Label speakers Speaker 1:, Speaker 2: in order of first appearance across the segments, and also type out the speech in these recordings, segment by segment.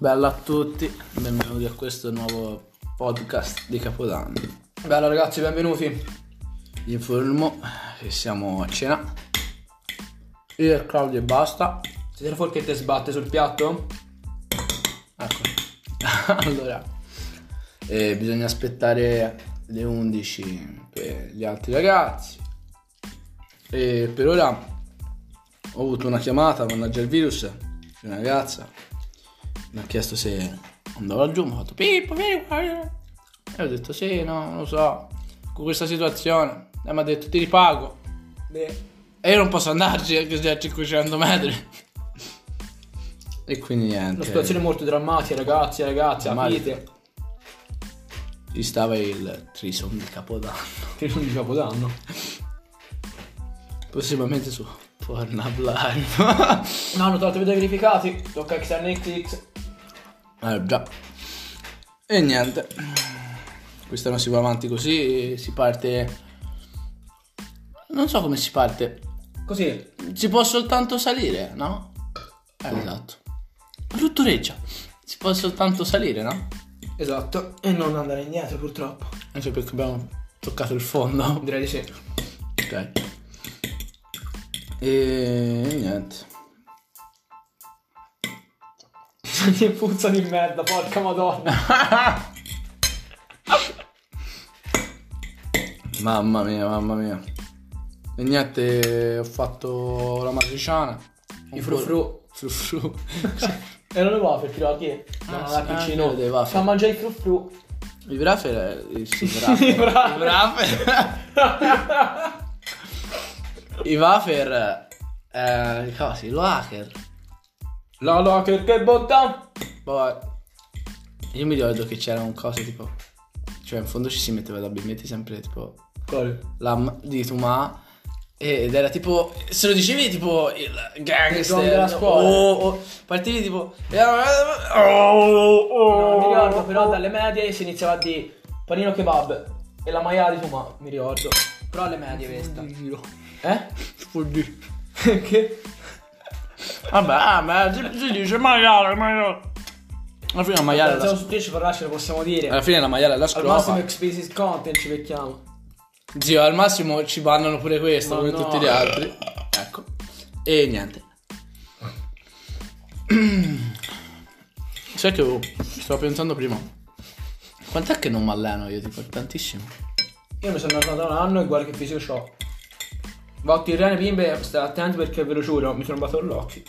Speaker 1: Bella a tutti, benvenuti a questo nuovo podcast di Capodanno.
Speaker 2: Bella ragazzi, benvenuti.
Speaker 1: Vi informo che siamo a cena. Io e Claudio e basta.
Speaker 2: Siete la forchetta e sbatte sul piatto?
Speaker 1: Ecco. allora, eh, bisogna aspettare le 11 per gli altri ragazzi. E per ora ho avuto una chiamata, mannaggia il virus, di una ragazza. Mi ha chiesto se andavo laggiù, mi ha fatto Pippo, vieni qua. E ho detto sì, no, non lo so. Con questa situazione. E mi ha detto ti ripago. E io non posso andarci anche se a 500 metri. e quindi niente.
Speaker 2: una situazione molto drammatica, ragazzi, ragazzi, capite?
Speaker 1: Ci stava il trison di Capodanno.
Speaker 2: Non di capodanno.
Speaker 1: Possibilmente su Pornhub Live.
Speaker 2: No, hanno tolto i video verificati. Tocca XNXX.
Speaker 1: Eh già. E niente. Quest'anno si va avanti così. Si parte. Non so come si parte.
Speaker 2: Così.
Speaker 1: Si può soltanto salire, no? Eh, esatto. Ruttoreggia. Si può soltanto salire, no?
Speaker 2: Esatto. E non andare indietro, purtroppo.
Speaker 1: Anche perché abbiamo toccato il fondo.
Speaker 2: Direi di sì.
Speaker 1: Ok. E niente.
Speaker 2: Che puzza di merda, porca madonna.
Speaker 1: Mamma mia, mamma mia. E niente, ho fatto la matriciana.
Speaker 2: I frufru.
Speaker 1: Frufru.
Speaker 2: Erano le wafer, tirati. No,
Speaker 1: Ah,
Speaker 2: la
Speaker 1: sì,
Speaker 2: piccino.
Speaker 1: ah.
Speaker 2: Fa mangiare i frufru.
Speaker 1: I Brafer sì,
Speaker 2: I
Speaker 1: Brafer. I Brafer. I wafer. Eh, cosa? Il hacker.
Speaker 2: La la che che botta.
Speaker 1: Poi. Io mi ricordo che c'era un coso tipo. Cioè, in fondo ci si metteva da metti sempre tipo.
Speaker 2: Quale?
Speaker 1: La m- di Tuma. Ed era tipo. Se lo dicevi tipo il gangster
Speaker 2: della scuola.
Speaker 1: O, o partivi tipo.
Speaker 2: No, mi ricordo però dalle medie si iniziava a dire panino kebab e la maiale di Tuma, mi ricordo. Però alle medie questa. Eh? Che?
Speaker 1: Vabbè, ah, ma si, si dice maiale, maiale. Alla fine la maiale
Speaker 2: Siamo
Speaker 1: la,
Speaker 2: su Twitch per là ce lo possiamo dire.
Speaker 1: alla fine la maiale la
Speaker 2: Al massimo explicit content ci becchiamo.
Speaker 1: Zio, al massimo ci bannano pure questo
Speaker 2: Ma
Speaker 1: come
Speaker 2: no.
Speaker 1: tutti gli altri. Ecco. E niente. Sai che oh, stavo pensando prima. Quant'è che non mi alleno io? Tipo, tantissimo.
Speaker 2: Io mi sono andato da un anno e guarda che fisico ho. Votti Irene bimbe, stai attenti perché ve lo giuro, mi sono battuto l'occhio.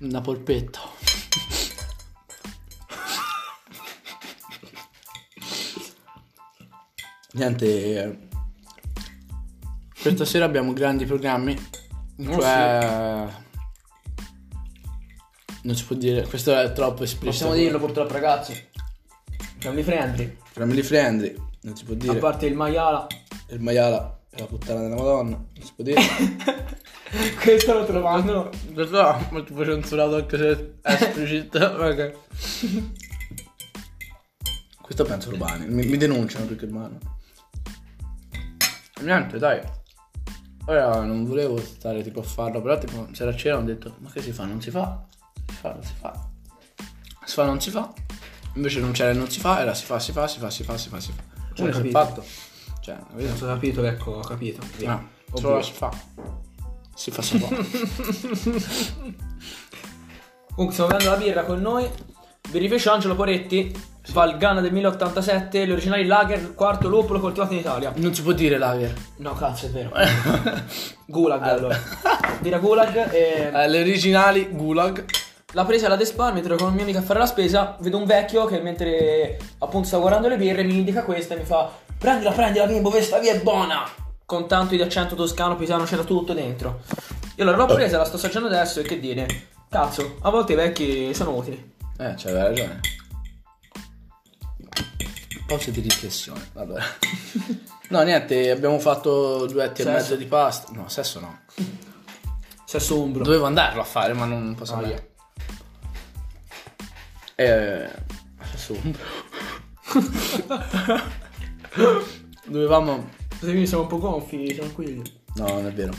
Speaker 1: Una polpetta. Niente. eh, Questa sera abbiamo grandi programmi.
Speaker 2: Oh,
Speaker 1: Cioè. Non si può dire. Questo è troppo esplicito.
Speaker 2: Possiamo dirlo purtroppo ragazzi. Family friendly.
Speaker 1: Family friendly. Non si può
Speaker 2: A
Speaker 1: dire.
Speaker 2: parte il maiala.
Speaker 1: Il maiala è la puttana della Madonna. Non si può dire.
Speaker 2: Questo lo trovando.
Speaker 1: Lo so, ma ti puoi censurato anche se è esplicito. Ok. Questo penso lo bani. Mi, mi denunciano più che mano. Niente, dai. Ora non volevo stare tipo a farlo, però tipo c'era cena ho detto, ma che si fa? Non si fa? Si fa, non si fa. Si fa, non si fa. Invece non c'era e non si fa, era si fa, si fa, si fa, si fa, si fa, si fa. Cioè, si fatto. Cioè, capito?
Speaker 2: Ho capito, ecco, ho capito. Via. Ovvio.
Speaker 1: solo si fa. Si fa, fa.
Speaker 2: Comunque stiamo bevendo la birra con noi. Birrificio Angelo Poretti. Valgana del 1087. Le originali lager, quarto lupolo coltivato in Italia.
Speaker 1: non si può dire lager.
Speaker 2: No, cazzo, è vero. Gulag allora. Birra Gulag. E
Speaker 1: Eh, le originali Gulag.
Speaker 2: L'ha presa alla Despar mentre con un mio amico a fare la spesa. Vedo un vecchio che mentre appunto sta guardando le birre mi indica questa e mi fa: Prendila, prendila, bimbo, questa via è buona. Con tanto di accento toscano, pisano, c'era tutto dentro. Io allora l'ho presa, la sto assaggiando adesso e che dire? Cazzo, a volte i vecchi sono utili.
Speaker 1: Eh, c'aveva ragione. Pause di riflessione, vabbè. No, niente, abbiamo fatto duetti e
Speaker 2: Sesso.
Speaker 1: mezzo di pasta. No, sesso no.
Speaker 2: Sesso umbro.
Speaker 1: Dovevo andarlo a fare, ma non posso
Speaker 2: Ah,
Speaker 1: andare. Eh, umbro. Dovevamo...
Speaker 2: Quindi siamo un po' gonfi, tranquilli.
Speaker 1: No, non è vero.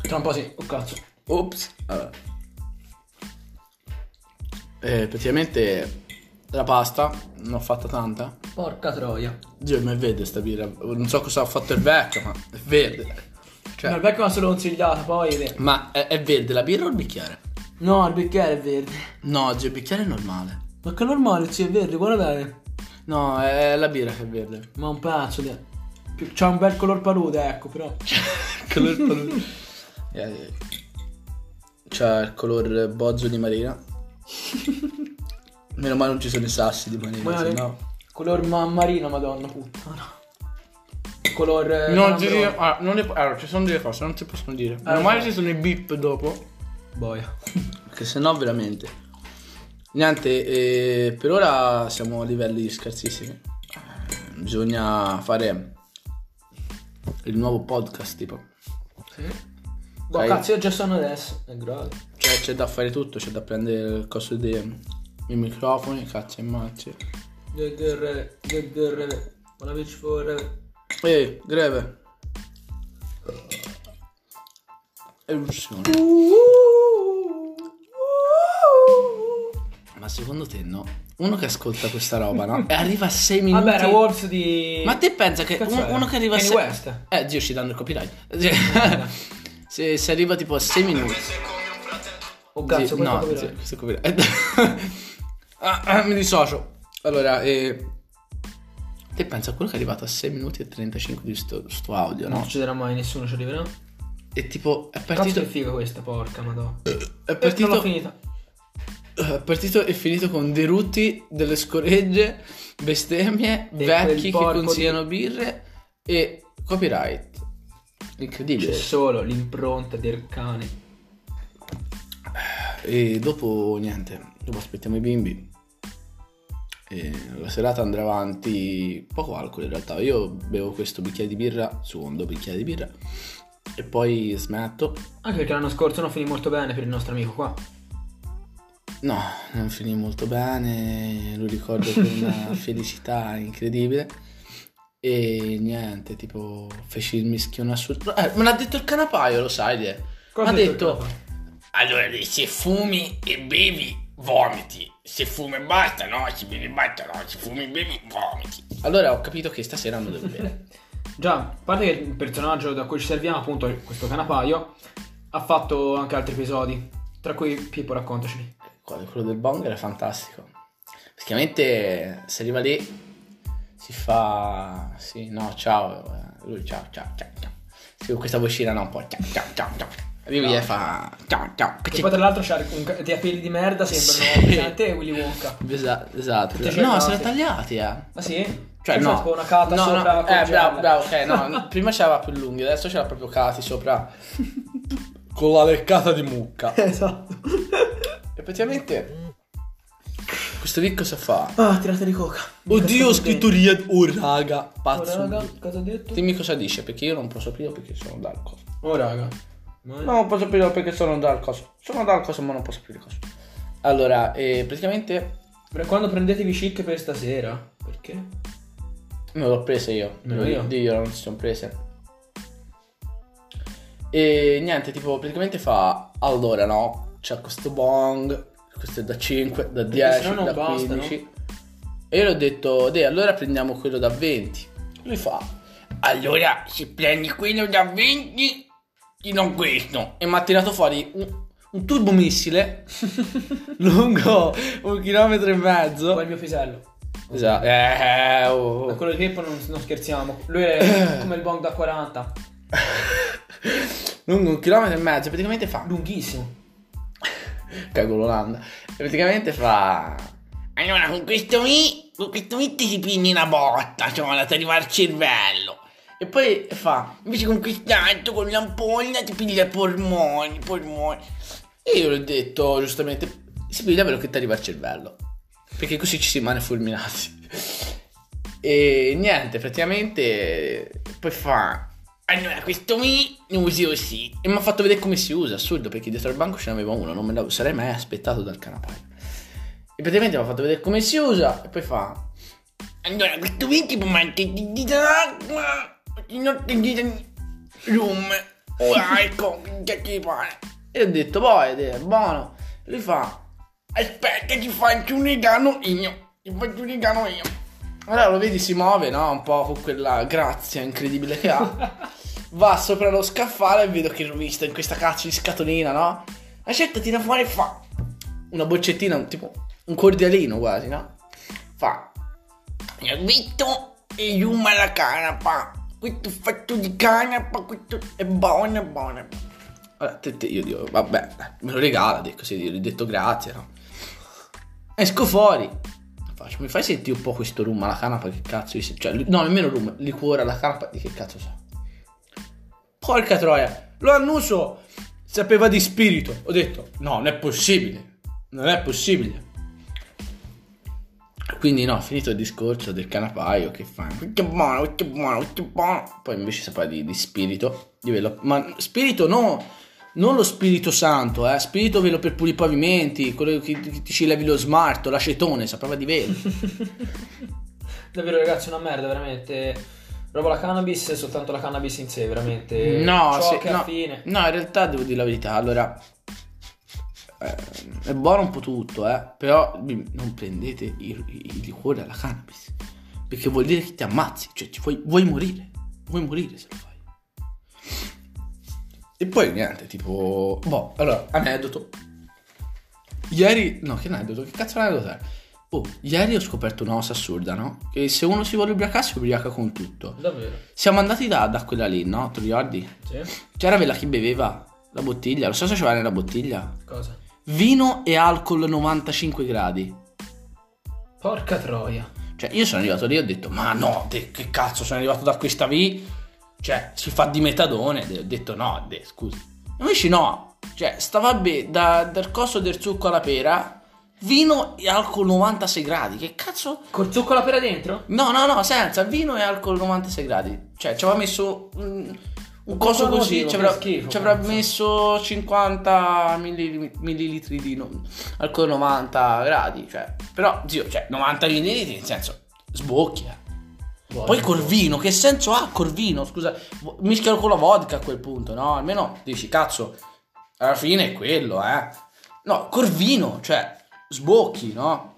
Speaker 2: Tra un po' sì, oh cazzo.
Speaker 1: Ops. Vabbè. Eh, praticamente la pasta, ne ho fatta tanta.
Speaker 2: Porca troia.
Speaker 1: Dio, ma è verde sta birra. Non so cosa ha fatto il vecchio, ma è verde. Cioè,
Speaker 2: No, il vecchio mi ha solo consigliato, poi...
Speaker 1: ma è, è verde la birra o il bicchiere?
Speaker 2: No, il bicchiere è verde.
Speaker 1: No, oggi il bicchiere è normale.
Speaker 2: Ma che normale, sì, è verde, guarda bene.
Speaker 1: No, è la birra che è verde.
Speaker 2: Ma un pezzo di... C'ha un bel color palude, ecco, però.
Speaker 1: color palude. Eh, C'ha il color bozzo di marina. Meno male non ci sono i sassi di marina,
Speaker 2: Guarda,
Speaker 1: se no.
Speaker 2: Color ma- marino, madonna puttana. Color... eh,
Speaker 1: Non ti dire, ah, non le- allora, ci sono delle cose, non si possono dire. Meno
Speaker 2: Eh,
Speaker 1: male
Speaker 2: no.
Speaker 1: ci sono i beep dopo.
Speaker 2: Boia.
Speaker 1: Perché sennò veramente. Niente, eh, per ora siamo a livelli scarsissimi. Bisogna fare il nuovo podcast, tipo.
Speaker 2: Sì. Boh,
Speaker 1: Sai-
Speaker 2: cazzo, io già sono adesso. È grave.
Speaker 1: Cioè, c'è da fare tutto, c'è da prendere il coso dei i microfoni, cazzo e
Speaker 2: ggrr, Buona bitch forever.
Speaker 1: Ehi, greve. Eruzione. Ma secondo te no? Uno che ascolta questa roba, no? E arriva a 6 minuti.
Speaker 2: Vabbè, era Wars di...
Speaker 1: Ma te pensa che
Speaker 2: Cazzo
Speaker 1: un- uno che arriva a
Speaker 2: Kanye
Speaker 1: 6
Speaker 2: West.
Speaker 1: Eh, Dio, ci danno il copyright. se, se arriva tipo a 6 minuti.
Speaker 2: Oh cazzo, questo
Speaker 1: no,
Speaker 2: copyright.
Speaker 1: sì, questo è copyright. Ah, ah, mi dissocio. Allora, eh, te pensa a quello che è arrivato a 6 minuti e 35 di sto, sto audio,
Speaker 2: Non
Speaker 1: no?
Speaker 2: succederà mai, nessuno ci arriverà.
Speaker 1: E tipo, è
Speaker 2: Cazzo
Speaker 1: partito,
Speaker 2: che figa questa, porca madonna.
Speaker 1: è
Speaker 2: Eh, non l'ho
Speaker 1: partito,
Speaker 2: finita.
Speaker 1: È partito e finito con derutti, delle scoregge, bestemmie,
Speaker 2: E
Speaker 1: vecchi che consigliano birre e copyright. Incredibile.
Speaker 2: C'è solo l'impronta del cane.
Speaker 1: E dopo niente, dopo aspettiamo i bimbi. E la serata andrà avanti poco alcol in realtà. Io bevo questo bicchiere di birra, secondo bicchiere di birra, e poi smetto.
Speaker 2: Anche perché l'anno scorso non finì molto bene per il nostro amico qua.
Speaker 1: No, non finì molto bene, lo ricordo con una felicità incredibile. E niente, tipo, feci il mischione assurdo. Eh, me l'ha detto il canapaio, lo sai? Mi ha
Speaker 2: detto?
Speaker 3: Allora, se fumi e bevi, vomiti. Se fumi e basta, no. Se bevi e basta, no. Se fumi e bevi, vomiti.
Speaker 1: allora ho capito che stasera non devo bere.
Speaker 2: Già, a parte che il personaggio da cui ci serviamo, appunto, questo canapaio, ha fatto anche altri episodi. Tra cui Pippo, raccontaci.
Speaker 1: Quello del bong era fantastico. Praticamente si arriva lì, si fa... Sì, no, ciao. eh, Lui ciao, ciao, ciao, ciao. Sì, con questa vocina no, un po' ciao, ciao, ciao, ciao. Arriva e fa ciao, ciao.
Speaker 2: E poi tra l'altro c'ha un dei capelli di merda, sembrano
Speaker 1: Sì.
Speaker 2: presente Willy Wonka.
Speaker 1: Esatto, esatto.
Speaker 2: Tutti
Speaker 1: No, se l'ha tagliati, eh.
Speaker 2: Ah sì?
Speaker 1: Cioè,
Speaker 2: Questa
Speaker 1: no.
Speaker 2: tipo una cata
Speaker 1: no,
Speaker 2: sopra
Speaker 1: no, eh, bravo, bravo, ok, no, no, prima c'era più lunghi, adesso c'era proprio cati sopra con la leccata di mucca.
Speaker 2: Esatto.
Speaker 1: E praticamente questo lì cosa fa?
Speaker 2: Ah, tirate di coca.
Speaker 1: Oddio, ho scritto Ried, oh raga,
Speaker 2: Oh,
Speaker 1: pazzo.
Speaker 2: raga, cosa ha detto?
Speaker 1: Dimmi cosa dice, perché io non posso aprire perché sono Darkos.
Speaker 2: Oh, raga. Ma-
Speaker 1: No, non posso aprire perché sono Darkos. Sono Darkos, ma non posso aprire cosa. Allora, eh, praticamente
Speaker 2: Per quando prendetevi chic per stasera? Perché?
Speaker 1: me l'ho presa io.
Speaker 2: Nemmeno io.
Speaker 1: Di io non si sono prese. E niente, tipo, praticamente fa allora, no? C'è questo bong, questo è da 5, da 10,
Speaker 2: sennò non
Speaker 1: da
Speaker 2: basta,
Speaker 1: 15. E io gli ho detto, deh, allora prendiamo quello da 20. Lui fa,
Speaker 3: Allora, se prendi quello da 20, ti do questo.
Speaker 1: e mi ha tirato fuori un, un turbomissile lungo un chilometro e mezzo.
Speaker 2: Poi il mio pisello.
Speaker 1: Esatto. Eh, oh.
Speaker 2: Da quello di Pippo non, non scherziamo. Lui è come il bong da 40.
Speaker 1: lungo un chilometro e mezzo. Praticamente fa.
Speaker 2: Lunghissimo.
Speaker 1: Cago l'Olanda. E praticamente fa.
Speaker 3: Allora, con questo mi, con questo mi ti si pigli una botta, cioè, ti arriva al cervello.
Speaker 1: E poi fa.
Speaker 3: Invece con quest'altro, con l'ampolla, ti piglia i polmoni, polmoni.
Speaker 1: E io gli ho detto, giustamente, si piglia quello che ti arriva al cervello. Perché così ci si rimane fulminati. E niente, praticamente. Poi fa.
Speaker 3: Allora, questo mi lo usi così.
Speaker 1: E mi ha fatto vedere come si usa, assurdo, perché dietro al banco ce n'aveva uno, non me lo sarei mai aspettato dal canapaio. E praticamente mi ha fatto vedere come si usa, e poi fa.
Speaker 3: Allora, questo mi tipo manca di dita d'acqua, di notte di lume. Ora, ecco, che ti pare.
Speaker 1: E ho detto, poi, è buono. Lui fa.
Speaker 3: Aspetta, ti faccio un regalo io. ti faccio regalo io.
Speaker 1: Allora lo vedi, si muove, no? Un po' con quella grazia incredibile che ha. Va sopra lo scaffale e vedo che l'ho vista in questa cazzo di scatolina, no? Accetta, tira fuori e fa una boccettina, un- tipo un cordialino quasi, no? Fa.
Speaker 3: Visto e yuma la canapa. Questo fatto di canapa, questo è buono, è buono.
Speaker 1: Allora, te- te- io dico, vabbè, me lo regala, dico così, gli ho detto grazie, no? Esco fuori. Faccio, mi fai sentire un po' questo rum alla canapa, che cazzo di... Cioè, no, nemmeno rum, liquore alla canapa, di che cazzo sa? Porca troia, lo annuso sapeva di spirito. Ho detto, no, non è possibile, non è possibile. Quindi no, finito il discorso del canapaio, che fa?
Speaker 3: È buono, è buono, è buono.
Speaker 1: Poi invece sapeva di, di spirito, di velo. Ma spirito no, non lo spirito santo, eh. Spirito velo per pulire i pavimenti, quello che, che ti ci levi lo smarto, l'acetone, sapeva di velo.
Speaker 2: Davvero, ragazzi, una merda, veramente. Roba la cannabis è soltanto la cannabis in sé, veramente.
Speaker 1: No,
Speaker 2: Ciò
Speaker 1: se- no,
Speaker 2: fine.
Speaker 1: no, in realtà devo dire la verità. Allora, eh, è buono un po' tutto, eh. Però non prendete i, i- i liquori alla cannabis. Perché vuol dire che ti ammazzi, cioè ti vuoi, vuoi morire. Vuoi morire se lo fai. E poi niente, tipo. Boh, allora, aneddoto. Ieri. No, che aneddoto? Che cazzo aneddoto è? Oh, ieri ho scoperto una cosa assurda, no? Che se uno si vuole ubriacare, si ubriaca con tutto.
Speaker 2: Davvero.
Speaker 1: Siamo andati da, da quella lì, no? Ti ricordi?
Speaker 2: Sì.
Speaker 1: C'era quella che beveva la bottiglia, lo so se c'era nella bottiglia.
Speaker 2: Cosa?
Speaker 1: Vino e alcol 95 gradi.
Speaker 2: Porca troia.
Speaker 1: Cioè, io sono arrivato lì e ho detto, ma no, te, che cazzo, sono arrivato da questa V, cioè, si fa di metadone. Ho detto, no, de, scusa. Invece no, cioè, stava a be- da, dal coso del zucco alla pera, vino e alcol 96 gradi. Che cazzo?
Speaker 2: Col zucco alla pera dentro?
Speaker 1: No, no, no, senza, vino e alcol 96 gradi. Cioè, ci aveva messo un, un coso così, ci avrà, messo 50 milli- millilitri di no- alcol 90 gradi. Cioè, però, zio, cioè, 90 millilitri, nel senso, sbocchi, eh. Poi col vino, che senso ha col vino? Scusa, mischialo con la vodka a quel punto, no? Almeno dici, cazzo, alla fine è quello, eh. No, col vino, cioè, sbocchi, no?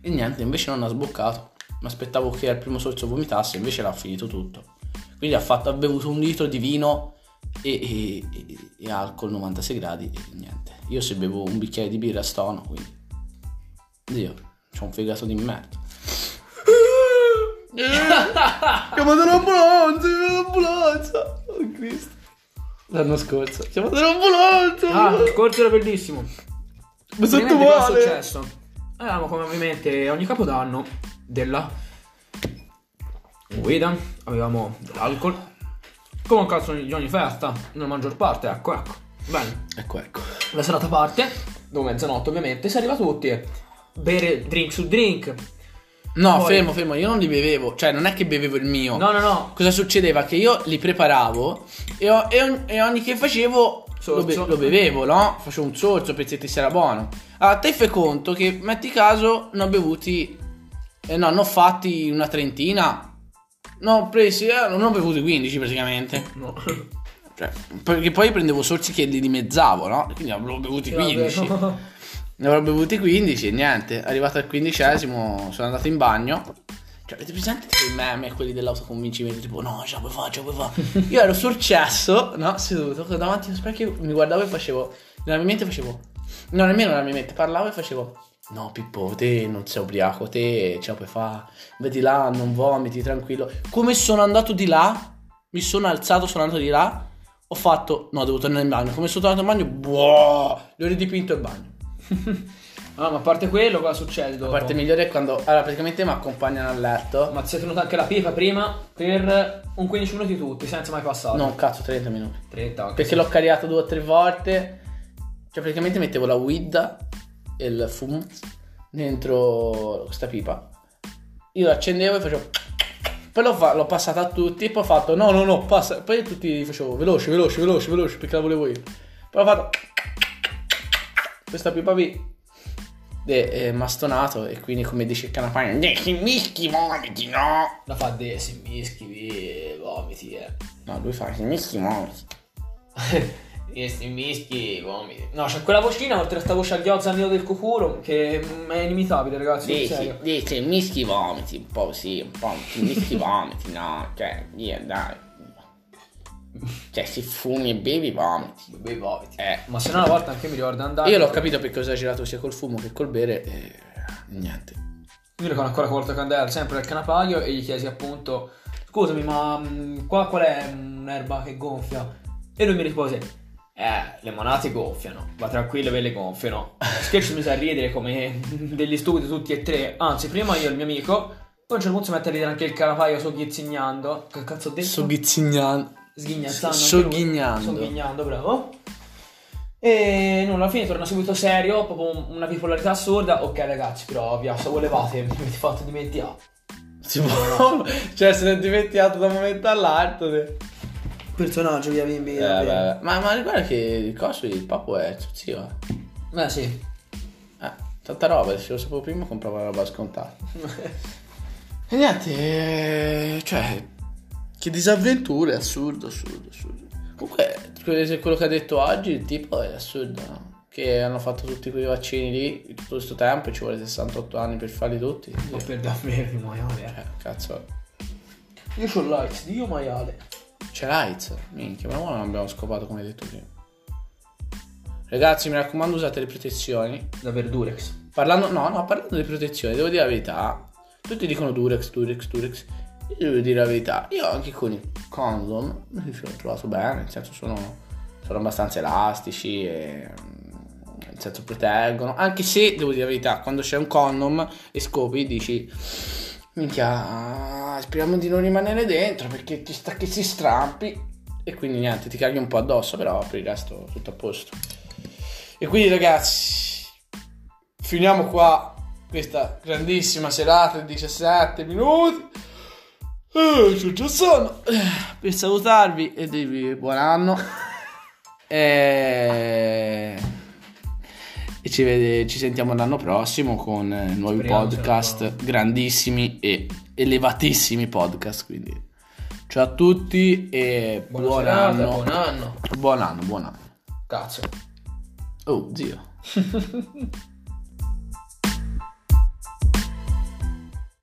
Speaker 1: E niente, invece non ha sboccato. Mi aspettavo che al primo sorso vomitasse, invece l'ha finito tutto. Quindi ha, fatto, ha bevuto un litro di vino e, e, e- e alcol 96 gradi e niente. Io se bevo un bicchiere di birra stono, quindi... Dio, c'ho un fegato di merda. Chiamate l'ambulanza, l'ambulanza. Oh Cristo. L'anno scorso. Chiamate l'ambulanza.
Speaker 2: Ah, scorso era bellissimo.
Speaker 1: Mi sento
Speaker 2: Ovviamente cosa è
Speaker 1: male.
Speaker 2: successo? Eravamo come ovviamente ogni capodanno della guida, avevamo dell'alcol. Come un cazzo di ogni festa, nella maggior parte, ecco, ecco. Bene,
Speaker 1: Ecco, ecco.
Speaker 2: la serata parte, dopo mezzanotte ovviamente, si arriva tutti, bere drink su drink.
Speaker 1: No,
Speaker 2: Poi-
Speaker 1: fermo, fermo. Io non li bevevo. Cioè, non è che bevevo il mio.
Speaker 2: No, no, no,
Speaker 1: Cosa succedeva? Che io li preparavo e, o- e ogni, e ogni che facevo lo, be- lo bevevo, no? Facevo un sorso, pezzetti se era buono. Allora, te fai conto che, metti caso, ne ho bevuti... Eh, no, ne ho fatti una trentina. Ne ho presi... Eh, non ho bevuti 15 praticamente.
Speaker 2: no.
Speaker 1: Cioè, perché poi prendevo sorsi che li dimezzavo, no? Quindi avrò bevuti 15. Ne avrò bevuti 15 e niente. Arrivato al quindicesimo sono andato in bagno. Cioè, avete presente quei meme, quelli dell'autoconvincimento? Tipo, no, la puoi fare, la puoi fare. Io ero successo, no? Seduto davanti allo specchio, mi guardavo e facevo. Nella mia mente facevo. No, nemmeno nella mia mente, parlavo e facevo. No, Pippo, te non sei ubriaco, te ce la puoi fare. Vedi là, non vomiti, tranquillo. Come sono andato di là, mi sono alzato, sono andato di là. Ho fatto. No, devo tornare in bagno. Come sono tornato in bagno, boh, gli ho ridipinto il bagno.
Speaker 2: Ah, ma a parte quello, cosa succede dopo?
Speaker 1: La parte migliore è quando. Allora, praticamente mi accompagnano a letto.
Speaker 2: Ma si è tenuto anche la pipa prima per un 15 minuti tutti, senza mai passare.
Speaker 1: No, cazzo, 30 minuti.
Speaker 2: 30 anche.
Speaker 1: Perché l'ho cariato due o tre volte. Cioè, praticamente mettevo la weed e il fum dentro questa pipa. Io lo accendevo e facevo. Poi l'ho, fa- l'ho passata a tutti. Poi ho fatto no, no, no, passa. Poi tutti facevo veloce, veloce, veloce, veloce perché la volevo io. Poi ho fatto. Questa pipa. E è mastonato. E quindi, come dice il canapagno.
Speaker 3: Ne si mischi vomiti, no?
Speaker 2: La fa de si mischi, vi- vomiti, eh.
Speaker 1: No, lui fa.
Speaker 3: Si mischi vomiti. Questi mischi vomiti.
Speaker 2: No, c'è quella vocina, oltre a sta voce al nido del cocuro, che è inimitabile, ragazzi. serio.
Speaker 3: dici, mischi vomiti, un po' sì, un po' mischi vomiti, no, cioè, via, dai. Cioè, se fumi e bevi vomiti.
Speaker 2: Bei vomiti.
Speaker 3: Eh,
Speaker 2: Ma se no una volta anche mi ricordo andare.
Speaker 1: Io l'ho capito perché ho esagerato sia col fumo che col bere e niente.
Speaker 2: Io ricordo ancora che volta che andai sempre al canapaio e gli chiesi appunto Scusami ma mm, qua qual è un'erba che gonfia? E lui mi rispose Eh, le monate gonfiano, ma tranquille ve le gonfiano Sketch mi sa ridere come degli stupidi tutti e tre Anzi prima io e il mio amico Poi a un certo punto si mette a ridere anche il canapaio sogghizignando Che cazzo ho detto?
Speaker 1: Sogghizignando.
Speaker 2: Sghignazzando
Speaker 1: sogghignando.
Speaker 2: Sogghignando, bravo e nulla, alla fine torna subito serio, proprio un- una bipolarità assurda. Ok, ragazzi, però via, se volevate, mi avete fatto dimenticare.
Speaker 1: Si può. cioè, se ne è dimenticato da un momento all'altro. te.
Speaker 2: Personaggio, via, bimbi.
Speaker 1: Eh, vabbè. Ma, ma guarda che il coso il papo è zio. eh.
Speaker 2: Beh, sì.
Speaker 1: Eh, tanta roba, se lo sapevo prima compravo la roba scontata. E niente, eh, cioè, che disavventure, assurdo, assurdo, assurdo. Comunque, quello che ha detto oggi il tipo è assurdo, no? Che hanno fatto tutti quei vaccini lì tutto questo tempo e ci vuole 68 anni per farli tutti.
Speaker 2: Ma per davvero di maiale.
Speaker 1: Eh, cazzo,
Speaker 2: Io c'ho l'AIDS, Dio maiale.
Speaker 1: c'è l'AIDS, minchia, ma non abbiamo scopato come hai detto prima. Ragazzi, mi raccomando, usate le protezioni.
Speaker 2: Da Verdurex.
Speaker 1: Parlando, no, no, parlando di protezione, devo dire la verità. Tutti dicono Durex, Durex, Durex. Io devo dire la verità. Io anche con i condom mi sono trovato bene, nel senso sono, sono abbastanza elastici e mm, nel senso proteggono. Anche se, devo dire la verità, quando c'è un condom e scopi dici... Minchia, speriamo di non rimanere dentro perché ti sta che si strampi. E quindi niente, ti caghi un po' addosso, però per il resto tutto a posto. E quindi ragazzi, finiamo qua questa grandissima serata di 17 minuti. Eh, già sonno. Eh, Per salutarvi e dirvi buon anno. e... e ci, vede- ci sentiamo l'anno prossimo con eh, nuovi
Speaker 2: Speriamo,
Speaker 1: podcast grandissimi e elevatissimi podcast. Quindi ciao a tutti e
Speaker 2: Buona
Speaker 1: buon
Speaker 2: serata,
Speaker 1: anno.
Speaker 2: buon anno.
Speaker 1: Buon anno, buon anno.
Speaker 2: Cazzo.
Speaker 1: Oh, zio.